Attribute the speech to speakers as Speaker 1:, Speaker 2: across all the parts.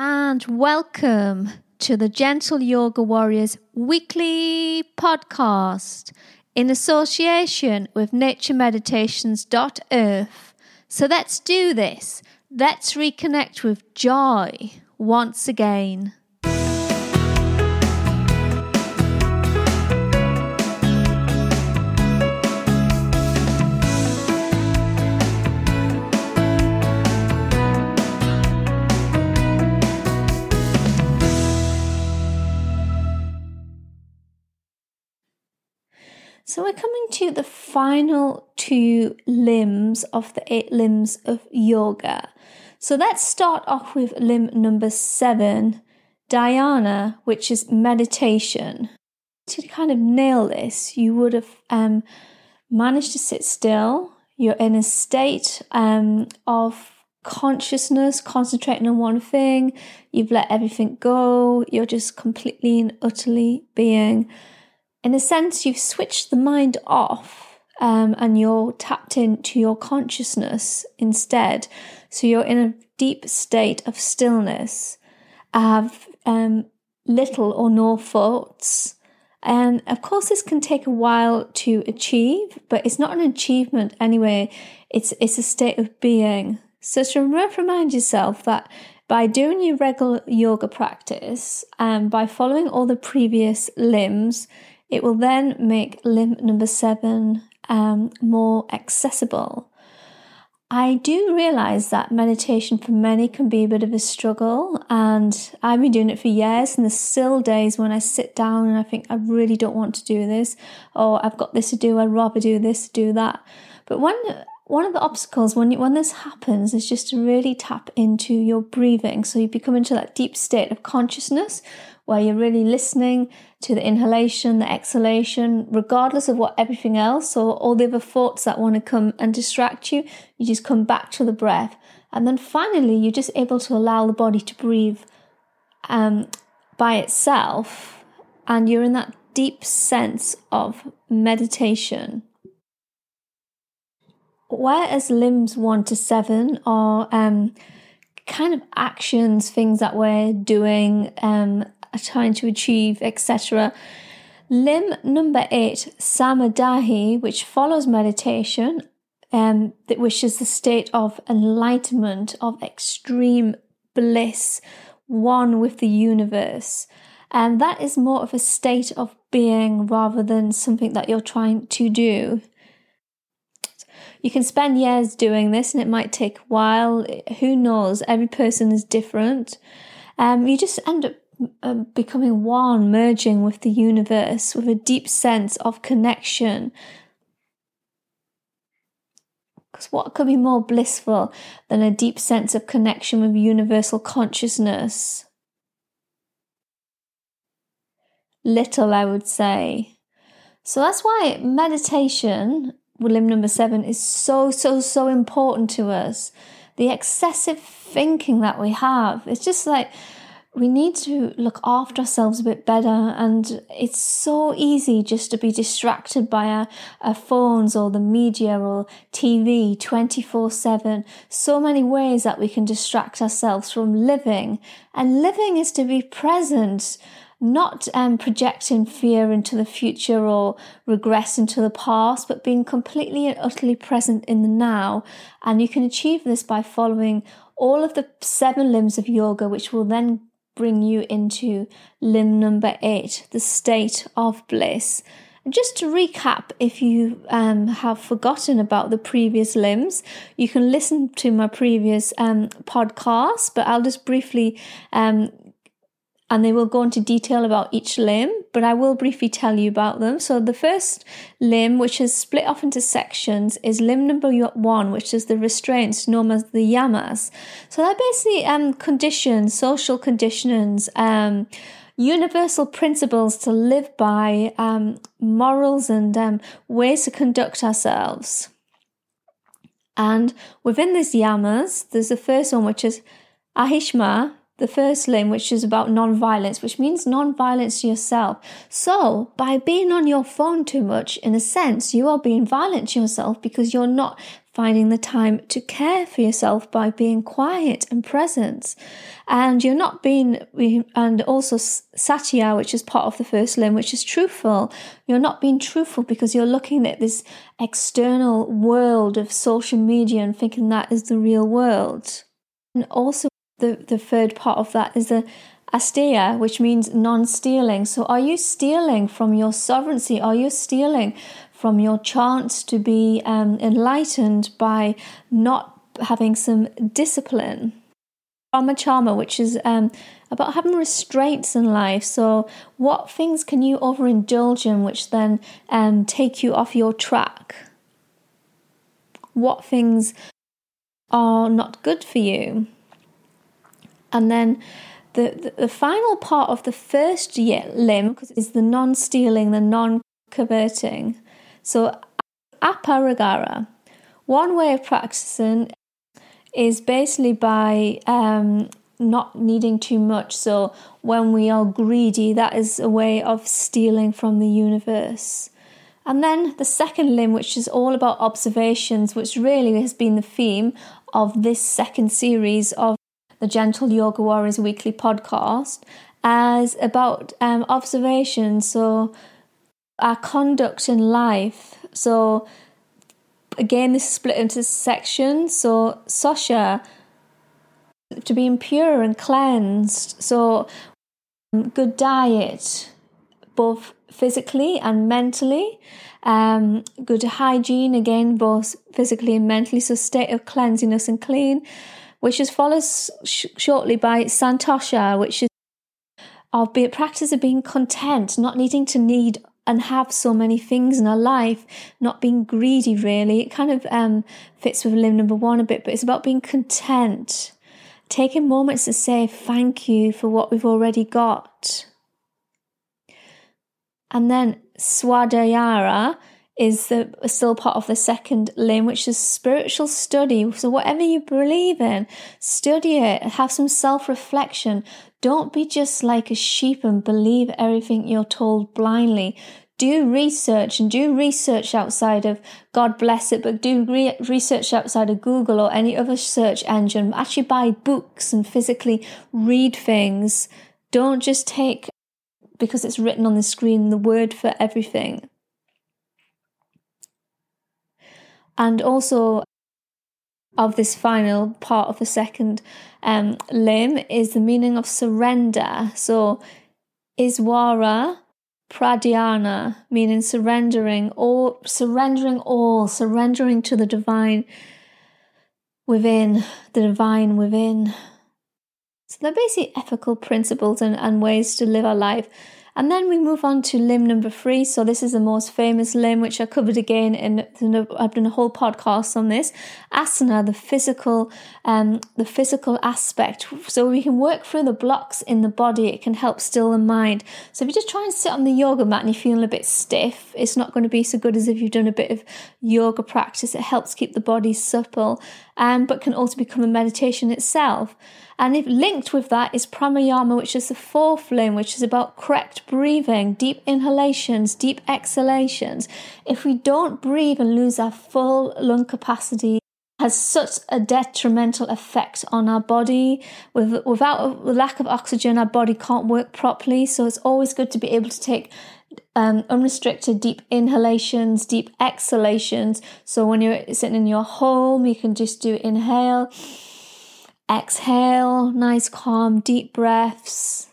Speaker 1: and welcome to the Gentle Yoga Warriors weekly podcast in association with naturemeditations.earth. So let's do this. Let's reconnect with joy once again. So we're coming to the final two limbs of the eight limbs of yoga. So let's start off with limb number seven, dhyana, which is meditation. To kind of nail this, you would have um, managed to sit still. You're in a state um, of consciousness, concentrating on one thing. You've let everything go. You're just completely and utterly being in a sense, you've switched the mind off um, and you're tapped into your consciousness instead. So you're in a deep state of stillness, have um, little or no thoughts. And of course, this can take a while to achieve, but it's not an achievement anyway. It's it's a state of being. So to remind yourself that by doing your regular yoga practice and by following all the previous limbs, it will then make limb number seven um, more accessible. I do realize that meditation for many can be a bit of a struggle, and I've been doing it for years. And there's still days when I sit down and I think I really don't want to do this, or I've got this to do, I'd rather do this, do that. But one one of the obstacles when when this happens is just to really tap into your breathing, so you become into that deep state of consciousness where you're really listening to the inhalation, the exhalation, regardless of what everything else or all the other thoughts that want to come and distract you, you just come back to the breath. And then finally, you're just able to allow the body to breathe um, by itself, and you're in that deep sense of meditation. Whereas limbs one to seven are um, kind of actions, things that we're doing um, are trying to achieve, etc. Limb number eight, Samadhi, which follows meditation, um, which is the state of enlightenment, of extreme bliss, one with the universe. And that is more of a state of being rather than something that you're trying to do. You can spend years doing this and it might take a while. Who knows? Every person is different. Um, you just end up um, becoming one, merging with the universe with a deep sense of connection. Because what could be more blissful than a deep sense of connection with universal consciousness? Little, I would say. So that's why meditation, limb number seven, is so, so, so important to us. The excessive thinking that we have. It's just like we need to look after ourselves a bit better and it's so easy just to be distracted by our, our phones or the media or tv 24 7 so many ways that we can distract ourselves from living and living is to be present not um, projecting fear into the future or regress into the past, but being completely and utterly present in the now. And you can achieve this by following all of the seven limbs of yoga, which will then bring you into limb number eight, the state of bliss. Just to recap, if you um, have forgotten about the previous limbs, you can listen to my previous um, podcast, but I'll just briefly um, and they will go into detail about each limb, but I will briefly tell you about them. So, the first limb, which is split off into sections, is limb number one, which is the restraints known as the yamas. So, they're basically um, conditions, social conditions, um, universal principles to live by, um, morals, and um, ways to conduct ourselves. And within these yamas, there's the first one, which is ahimsa, the first limb, which is about non-violence, which means non-violence to yourself. So by being on your phone too much, in a sense, you are being violent to yourself because you're not finding the time to care for yourself by being quiet and present. And you're not being, and also satya, which is part of the first limb, which is truthful. You're not being truthful because you're looking at this external world of social media and thinking that is the real world. And also, the, the third part of that is the asteya, which means non stealing. So, are you stealing from your sovereignty? Are you stealing from your chance to be um, enlightened by not having some discipline? Brahmacharya, which is um, about having restraints in life. So, what things can you overindulge in which then um, take you off your track? What things are not good for you? And then the, the, the final part of the first limb is the non stealing, the non coveting. So, aparigraha. One way of practicing is basically by um, not needing too much. So, when we are greedy, that is a way of stealing from the universe. And then the second limb, which is all about observations, which really has been the theme of this second series of the Gentle Yoga Warriors weekly podcast, as about um, observation. So, our conduct in life. So, again, this is split into sections. So, Saucha, to be pure and cleansed. So, um, good diet, both physically and mentally. Um, good hygiene, again, both physically and mentally. So, state of cleanliness and clean which is followed sh- shortly by Santosha, which is our practice of being content, not needing to need and have so many things in our life, not being greedy really. It kind of um, fits with limb number one a bit, but it's about being content, taking moments to say thank you for what we've already got. And then Swadhyaya is the still part of the second limb, which is spiritual study. So whatever you believe in, study it, have some self-reflection. Don't be just like a sheep and believe everything you're told blindly. Do research and do research outside of God bless it, but do re- research outside of Google or any other search engine. Actually buy books and physically read things. Don't just take because it's written on the screen the word for everything. And also of this final part of the second um, limb is the meaning of surrender. So, Iswara Pradhyana, meaning surrendering or surrendering all, surrendering to the divine within, the divine within. So, they're basically ethical principles and, and ways to live our life and then we move on to limb number three. So this is the most famous limb, which I covered again in, I've done a whole podcast on this. Asana, the physical, um, the physical aspect. So we can work through the blocks in the body. It can help still the mind. So if you just try and sit on the yoga mat and you're feeling a bit stiff, it's not going to be so good as if you've done a bit of yoga practice. It helps keep the body supple, um, but can also become a meditation itself. And if linked with that is pranayama, which is the fourth limb, which is about correct breathing, deep inhalations, deep exhalations. If we don't breathe and lose our full lung capacity, has such a detrimental effect on our body. With, without a lack of oxygen, our body can't work properly. So it's always good to be able to take um, unrestricted deep inhalations, deep exhalations. So when you're sitting in your home, you can just do inhale Exhale, nice, calm, deep breaths.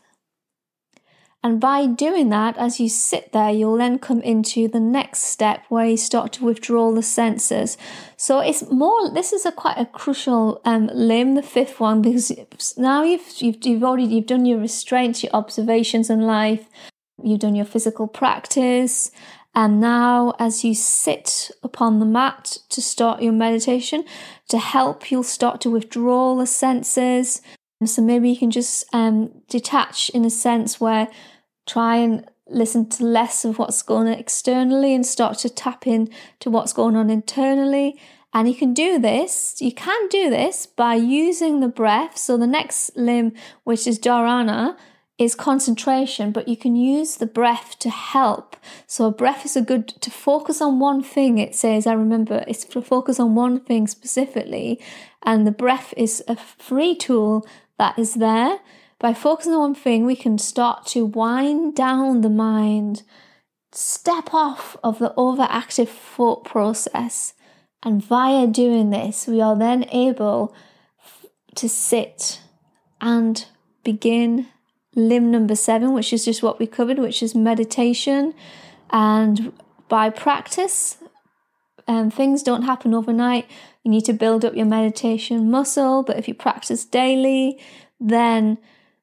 Speaker 1: And by doing that, as you sit there, you'll then come into the next step where you start to withdraw the senses. So it's more. This is a quite a crucial um, limb, the fifth one, because now you've you've you've already you've done your restraints, your observations in life, you've done your physical practice, and now, as you sit upon the mat to start your meditation, to help, you'll start to withdraw the senses. So maybe you can just um, detach in a sense where try and listen to less of what's going on externally and start to tap in to what's going on internally. And you can do this, you can do this by using the breath. So the next limb, which is dharana, is concentration, but you can use the breath to help. So, a breath is a good to focus on one thing. It says, I remember it's to focus on one thing specifically, and the breath is a free tool that is there. By focusing on one thing, we can start to wind down the mind, step off of the overactive thought process, and via doing this, we are then able to sit and begin limb number seven, which is just what we covered, which is meditation. And by practice, um, things don't happen overnight. You need to build up your meditation muscle, but if you practice daily, then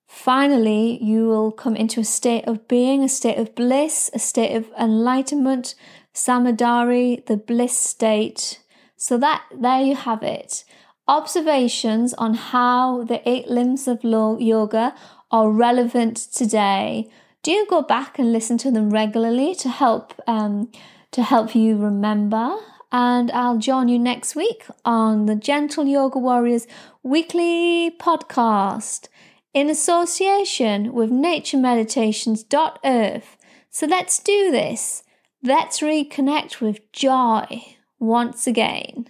Speaker 1: finally you will come into a state of being, a state of bliss, a state of enlightenment, samadhi, the bliss state. So that there you have it. Observations on how the eight limbs of yoga are relevant today, do go back and listen to them regularly to help um, to help you remember. And I'll join you next week on the Gentle Yoga Warriors weekly podcast in association with naturemeditations.earth. So let's do this. Let's reconnect with joy once again.